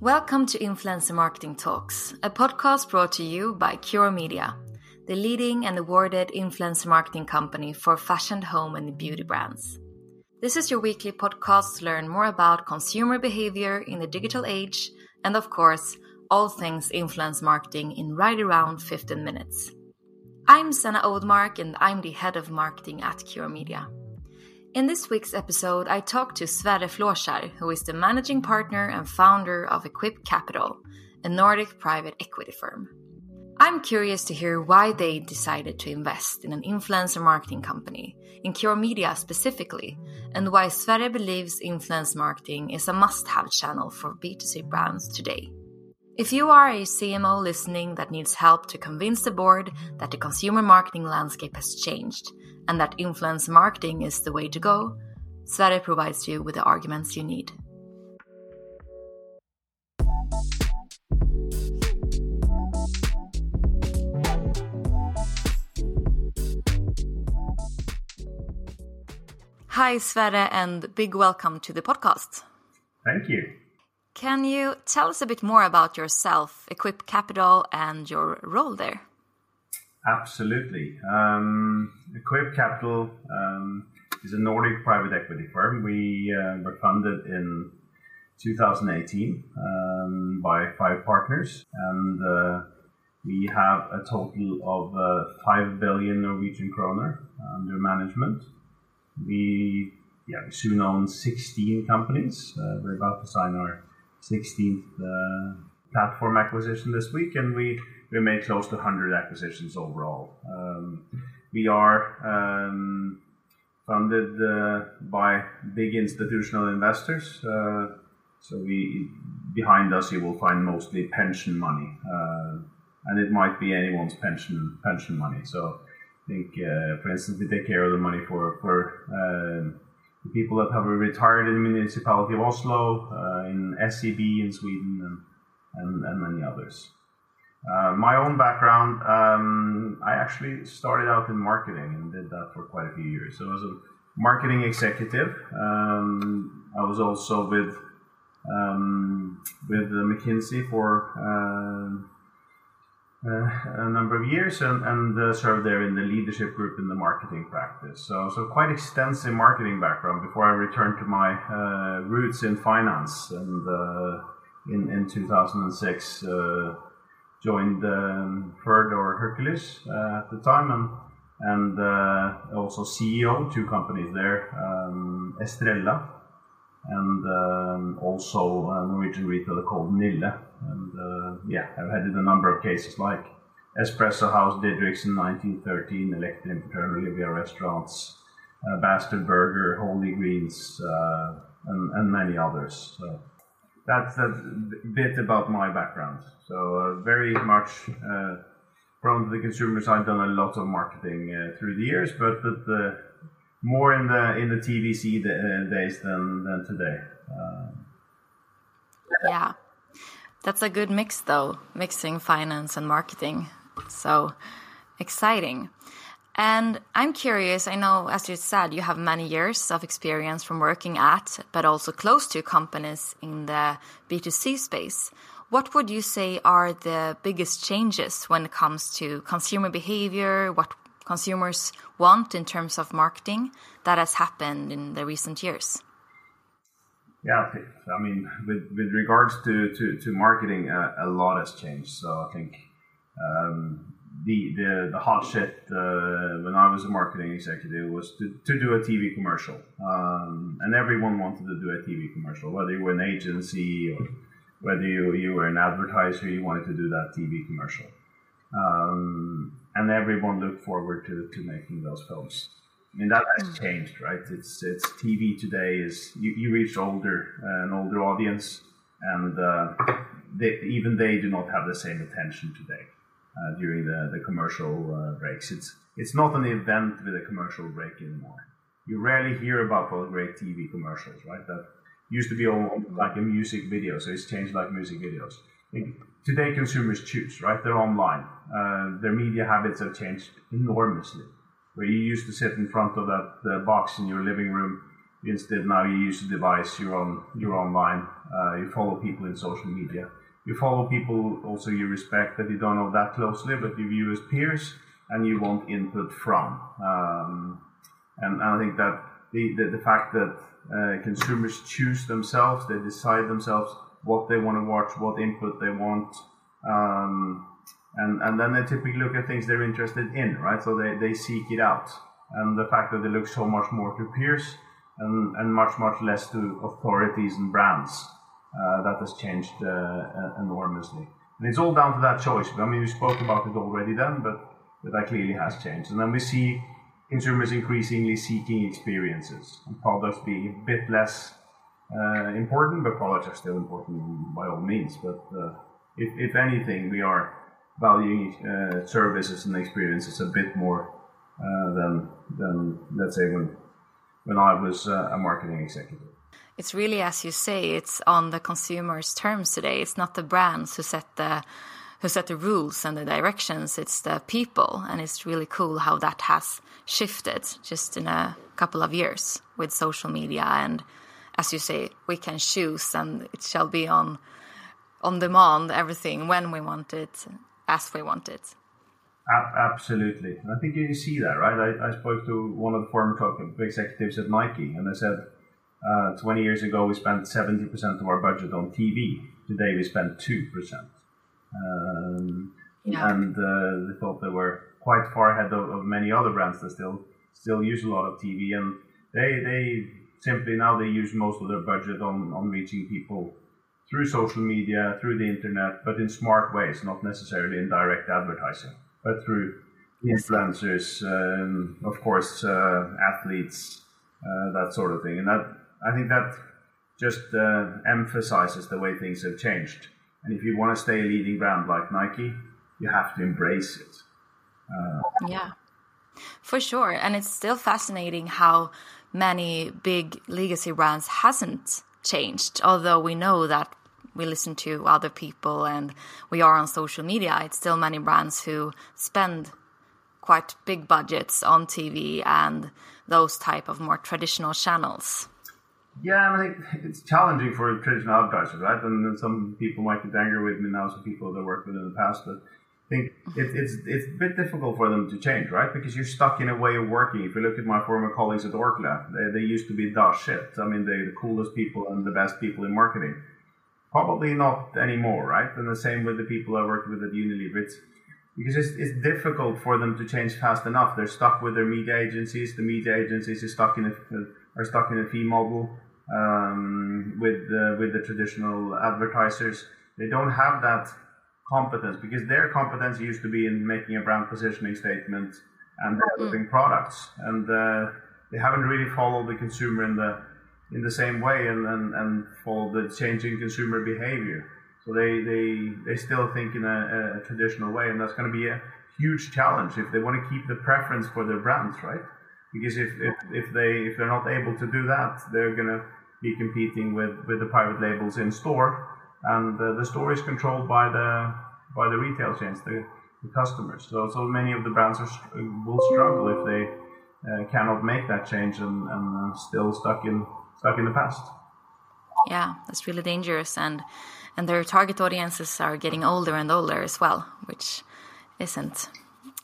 Welcome to Influencer Marketing Talks, a podcast brought to you by Cure Media, the leading and awarded influencer marketing company for fashion, home, and beauty brands. This is your weekly podcast to learn more about consumer behavior in the digital age and, of course, all things influence marketing in right around 15 minutes. I'm Sanna Oldmark and I'm the head of marketing at Cure Media. In this week's episode, I talked to Sverre Flåskjer, who is the managing partner and founder of Equip Capital, a Nordic private equity firm. I'm curious to hear why they decided to invest in an influencer marketing company, in Cure Media specifically, and why Sverre believes influence marketing is a must have channel for B2C brands today. If you are a CMO listening that needs help to convince the board that the consumer marketing landscape has changed and that influence marketing is the way to go, Sverre provides you with the arguments you need. Hi, Sverre, and big welcome to the podcast. Thank you. Can you tell us a bit more about yourself, Equip Capital, and your role there? Absolutely. Um, Equip Capital um, is a Nordic private equity firm. We uh, were funded in 2018 um, by five partners, and uh, we have a total of uh, 5 billion Norwegian kroner under management. We, yeah, we soon own 16 companies. Uh, we're about to sign our 16th uh, platform acquisition this week, and we, we made close to 100 acquisitions overall. Um, we are um, funded uh, by big institutional investors. Uh, so we behind us you will find mostly pension money, uh, and it might be anyone's pension pension money. So I think, uh, for instance, we take care of the money for for um, the people that have retired in the municipality of Oslo, uh, in SEB in Sweden, and, and, and many others. Uh, my own background, um, I actually started out in marketing and did that for quite a few years. So, as a marketing executive, um, I was also with um, with McKinsey for uh, uh, a number of years and, and uh, served there in the leadership group in the marketing practice. So, so quite extensive marketing background before I returned to my uh, roots in finance. And uh, in, in 2006, uh, joined um, or Herkules uh, at the time and, and also CEO, two companies there, um, Estrella and um, also a Norwegian retailer called Nille. And uh, yeah, I've had a number of cases like Espresso House, Didrikson 1913, Electric Paternal Olivia Restaurants, uh, Bastard Burger, Holy Greens, uh, and, and, many others. So that's a bit about my background. So uh, very much uh, to the consumer side, done a lot of marketing uh, through the years, but, but more in the in the TVC uh, days than than today. Um, yeah, that's a good mix, though, mixing finance and marketing. So exciting. And I'm curious, I know, as you said, you have many years of experience from working at, but also close to companies in the B2C space. What would you say are the biggest changes when it comes to consumer behavior? What consumers want in terms of marketing that has happened in the recent years? Yeah, I mean, with, with regards to, to, to marketing, uh, a lot has changed. So I think um, the, the, the hot shit uh, when I was a marketing executive was to, to do a TV commercial. Um, and everyone wanted to do a TV commercial, whether you were an agency or whether you, you were an advertiser, you wanted to do that TV commercial. Um, and everyone looked forward to, to making those films. I mean that has mm. changed, right? It's it's TV today is you, you reach older uh, an older audience, and uh, they, even they do not have the same attention today uh, during the, the commercial uh, breaks. It's it's not an event with a commercial break anymore. You rarely hear about those great TV commercials, right? That used to be all like a music video, so it's changed like music videos today consumers choose, right? They're online. Uh, their media habits have changed enormously. Where you used to sit in front of that uh, box in your living room Instead, now you use a device, you're on, you're online, uh, you follow people in social media. You follow people also you respect that you don't know that closely, but you view as peers and you want input from. Um, and, I think that the, the, the fact that uh, consumers choose themselves, they decide themselves what they want to watch, what input they want, um, and, and then they typically look at things they're interested in, right? So they, they seek it out. And the fact that they look so much more to peers and, and much, much less to authorities and brands, uh, that has changed uh, enormously. And it's all down to that choice. I mean, we spoke about it already then, but, but that clearly has changed. And then we see consumers increasingly seeking experiences and products being a bit less uh, important, but products are still important by all means. But uh, if, if anything, we are valuing uh, services and experiences a bit more than than let's say when when I was a marketing executive. It's really, as you say, it's on the consumer's terms today. It's not the brands who set the who set the rules and the directions. It's the people, and it's really cool how that has shifted just in a couple of years with social media. And as you say, we can choose, and it shall be on on demand everything when we want it as we want it. Absolutely. I think you see that, right? I, I spoke to one of the former top executives at Nike, and they said uh, 20 years ago we spent 70% of our budget on TV. Today we spend 2%. Um, yeah. And uh, they thought they were quite far ahead of, of, many other brands that still still use a lot of TV. And they, they simply now they use most of their budget on, on reaching people through social media, through the internet, but in smart ways, not necessarily in direct advertising, but through influencers, um, of course, uh, athletes, uh, that sort of thing. And that I think that just uh, emphasizes the way things have changed. And if you want to stay a leading brand like Nike, you have to embrace it. Uh, yeah, for sure. And it's still fascinating how many big legacy brands hasn't changed although we know that we listen to other people and we are on social media, it's still many brands who spend quite big budgets on TV and those type of more traditional channels. Yeah, I mean, it's challenging for traditional advertisers, right? And some people might get angry with me now, some people that worked with in the past, but I think it, it's it's a bit difficult for them to change, right? Because you're stuck in a way of working. If you look at my former colleagues at Orkla, they, they used to be da shit. I mean, they're the coolest people and the best people in marketing. Probably not anymore, right? And the same with the people I worked with at Unilever. It's because it's, it's difficult for them to change fast enough. They're stuck with their media agencies. The media agencies are stuck in a, are stuck in a fee model um, with the, with the traditional advertisers. They don't have that competence because their competence used to be in making a brand positioning statement and mm-hmm. developing mm. products, and uh, they haven't really followed the consumer in the in the same way and, and, and follow the changing consumer behavior. So they, they, they still think in a, a traditional way, and that's going to be a huge challenge if they want to keep the preference for their brands, right? Because if, if, if they if they're not able to do that, they're going to be competing with, with the private labels in store, and uh, the store is controlled by the by the retail chains, the, the customers. So so many of the brands are, will struggle if they uh, cannot make that change and, and still stuck in stuck in the past. Yeah, that's really dangerous, and and their target audiences are getting older and older as well, which isn't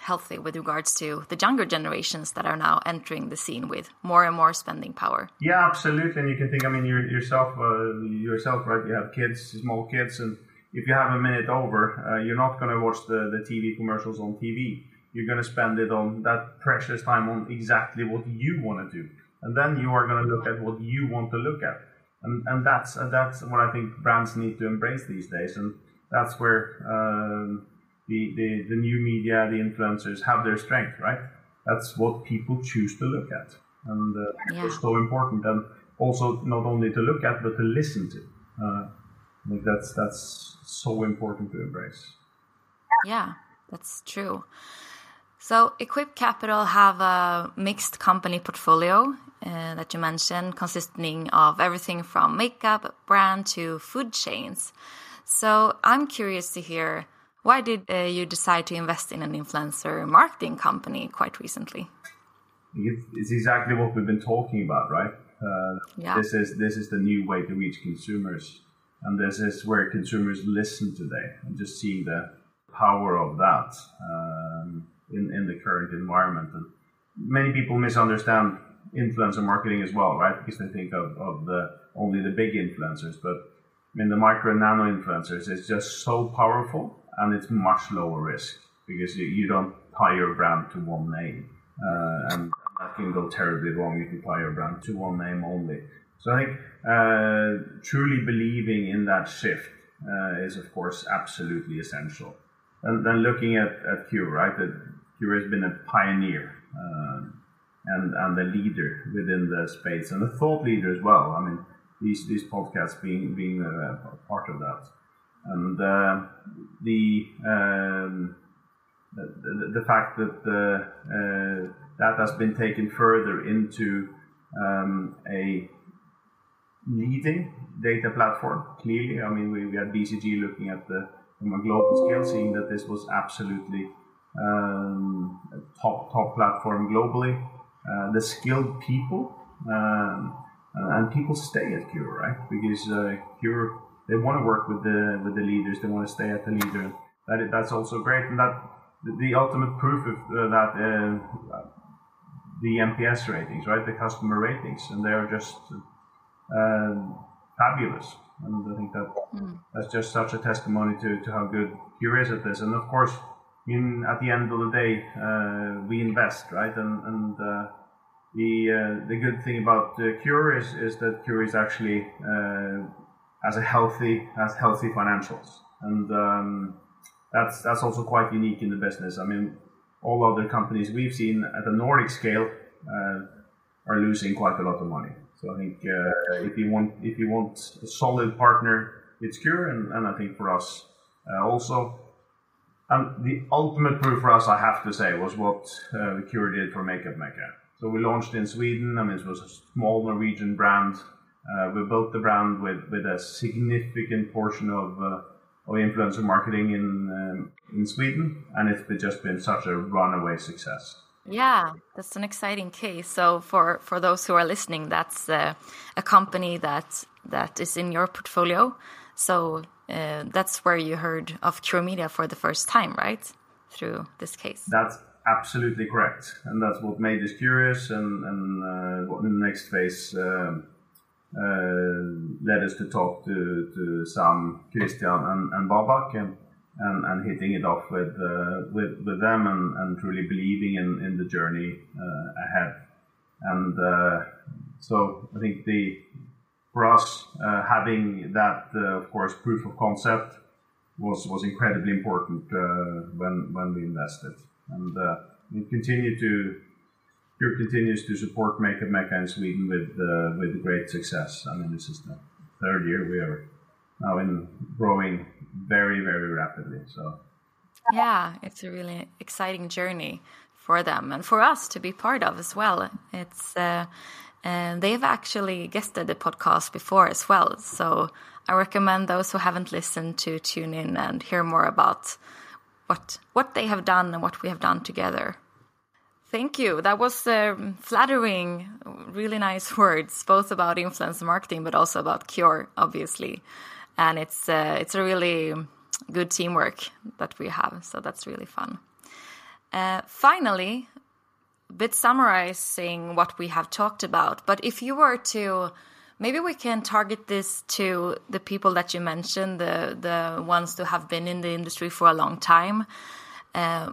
healthy with regards to the younger generations that are now entering the scene with more and more spending power. Yeah, absolutely. And you can think, I mean, you yourself, uh, yourself, right? You have kids, small kids, and if you have a minute over, uh, you're not going to watch the, the TV commercials on TV. You're going to spend it on that precious time on exactly what you want to do and then you are going to look at what you want to look at and, and that's uh, that's what I think brands need to embrace these days and that's where um, the, the the new media the influencers have their strength right? That's what people choose to look at. And uh, yeah. it's so important. And also not only to look at but to listen to. Uh, I think that's that's so important to embrace. Yeah that's true. So Equip Capital have a mixed company portfolio uh, that you mentioned, consisting of everything from makeup brand to food chains. So I'm curious to hear why did uh, you decide to invest in an influencer marketing company quite recently? It's exactly what we've been talking about, right? Uh, yeah. This is this is the new way to reach consumers, and this is where consumers listen today. And just seeing the power of that um, in in the current environment, and many people misunderstand influencer marketing as well, right? Because they think of, of the only the big influencers, but I mean the micro and nano influencers is just so powerful and it's much lower risk because you, you don't tie your brand to one name, uh, and that can go terribly wrong if you tie your brand to one name only. So I think uh, truly believing in that shift uh, is of course absolutely essential. And then looking at, at Cure, right? That Cure has been a pioneer. Um, and and the leader within the space and the thought leader as well. I mean, these these podcasts being being a, part of that, and uh, the, um, the, the fact that the, uh, that has been taken further into um, a leading data platform. Clearly, I mean, we, we had BCG looking at the from a global scale, seeing that this was absolutely um, top top platform globally uh, the skilled people, um, and people stay at Cure, right? Because uh, Cure they want to work with the with the leaders, they want to stay at the leader. That that's also great, and that the ultimate proof of uh, that uh, the NPS ratings, right? The customer ratings, and they are just um, fabulous. And I think that mm. that's just such a testimony to, to how good Cure is at this. And of course, in at the end of the day, uh, we invest, right? And and uh, the uh, the good thing about Cure is is that Cure is actually has a healthy has healthy financials, and um, that's that's also quite unique in the business. I mean, all other companies we've seen at the Nordic scale uh, are losing quite a lot of money. So I think uh, if you want if you want a solid partner, it's Cure, and, and I think for us uh, also and the ultimate proof for us, I have to say, was what uh, Cure did for Makeup Mekka. So we launched in Sweden. I mean, it was a small Norwegian brand. Uh, we built the brand with, with a significant portion of, uh, of influencer marketing in um, in Sweden, and it's just been such a runaway success. Yeah, that's an exciting case. So for for those who are listening, that's uh, a company that that is in your portfolio. So uh, that's where you heard of Cure Media for the first time, right? Through this case. That's absolutely correct, and that's what made us curious, and, and uh, what in the next phase um, led us to talk to, to Sam, Christian, and, and Babak, and, and, and hitting it off with uh, with, with them, and, and truly believing in, in the journey uh, ahead. And uh, so I think the for us, uh, having that, of course, proof of concept was was incredibly important uh, when when we invested, and uh, we continue to. Cure continues to support Make Makeup Mekka in Sweden with uh, with great success. I mean, this is the third year we are now in growing very very rapidly. So yeah, it's a really exciting journey for them and for us to be part of as well. It's uh, and they've actually guested the podcast before as well. So I recommend those who haven't listened to tune in and hear more about what what they have done and what we have done together. Thank you. That was uh, flattering, really nice words, both about influencer marketing, but also about Cure, obviously. And it's uh, it's a really good teamwork that we have, so that's really fun. Uh, finally, bit summarizing what we have talked about. But if you were to, maybe we can target this to the people that you mentioned, the the ones who have been in the industry for a long time, uh,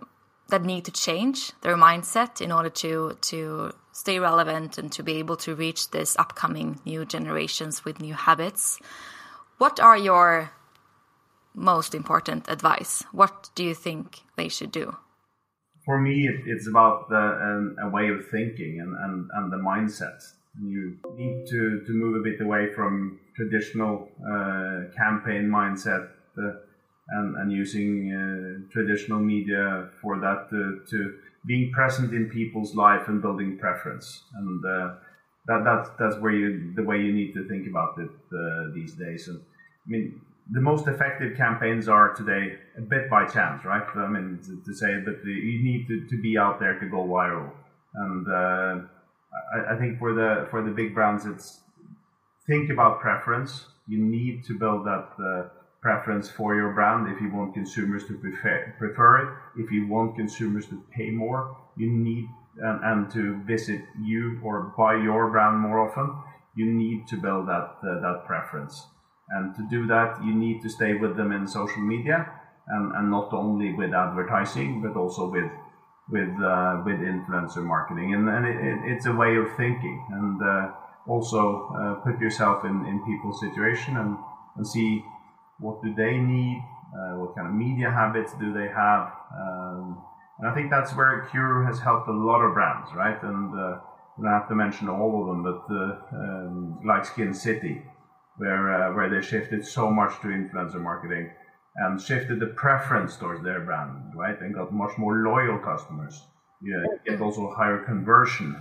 that need to change their mindset in order to to stay relevant and to be able to reach this upcoming new generations with new habits. What are your most important advice? What do you think they should do? for me, it's about the, um, a way of thinking and, and, and the mindset. You need to, to move a bit away from traditional uh, campaign mindset uh, and, and using uh, traditional media for that to, to being present in people's life and building preference. And uh, that, that, that's where you, the way you need to think about it uh, these days. And I mean, the most effective campaigns are today a bit by chance, right? I mean, to, to say that you need to, to be out there to go viral. And uh, I, I think for the for the big brands, it's think about preference. You need to build that uh, preference for your brand if you want consumers to prefer, prefer it. If you want consumers to pay more, you need and, and to visit you or buy your brand more often. You need to build that uh, that preference, and to do that, you need to stay with them in social media, and, and not only with advertising, but also with with uh, with influencer marketing, and, and it, it, it's a way of thinking, and uh, also uh, put yourself in, in people's situation and, and see what do they need, uh, what kind of media habits do they have, um, and I think that's where Cure has helped a lot of brands, right? And uh, I don't have to mention all of them, but uh, um, like Skincity, where where they shifted so much to influencer marketing and shifted the preference towards their brand, right? And got much more loyal customers. Yeah, get also higher conversion.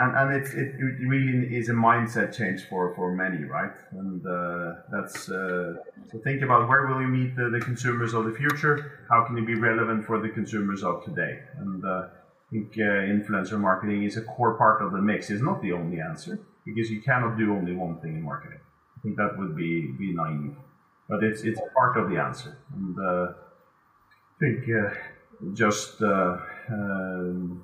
And and it, it, it really is a mindset change for, for many, right? And uh, that's uh, so think about where will you meet the, the, consumers of the future? How can you be relevant for the consumers of today? And uh, I think uh, influencer marketing is a core part of the mix. It's not the only answer because you cannot do only one thing in marketing. I think that would be be naive but it's it's part of the answer. And uh, I think uh, just um,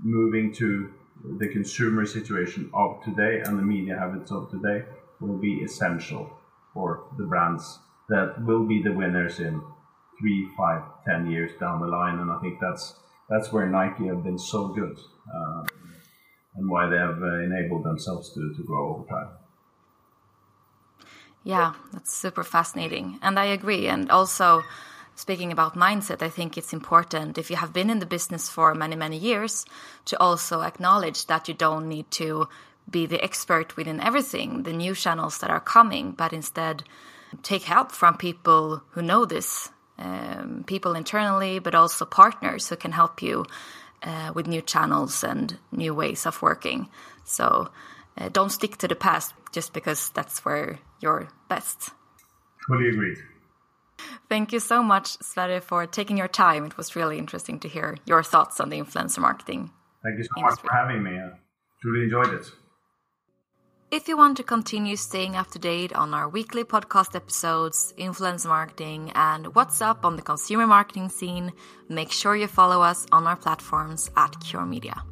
moving to the consumer situation of today and the media habits of today will be essential for the brands that will be the winners in three, five, ten years down the line. And I think that's that's where Nike have been so good uh, and why they have uh, enabled themselves to, to grow over time. Yeah, that's super fascinating. And I agree. And also, speaking about mindset, I think it's important if you have been in the business for many, many years to also acknowledge that you don't need to be the expert within everything, the new channels that are coming, but instead take help from people who know this, um, people internally, but also partners who can help you uh, with new channels and new ways of working. So uh, don't stick to the past just because that's where you're best. Fully agreed. Thank you so much, Sverre, for taking your time. It was really interesting to hear your thoughts on the influencer marketing. Thank you so industry. much for having me. I truly enjoyed it. If you want to continue staying up to date on our weekly podcast episodes, influencer marketing, and what's up on the consumer marketing scene, make sure you follow us on our platforms at Cure Media.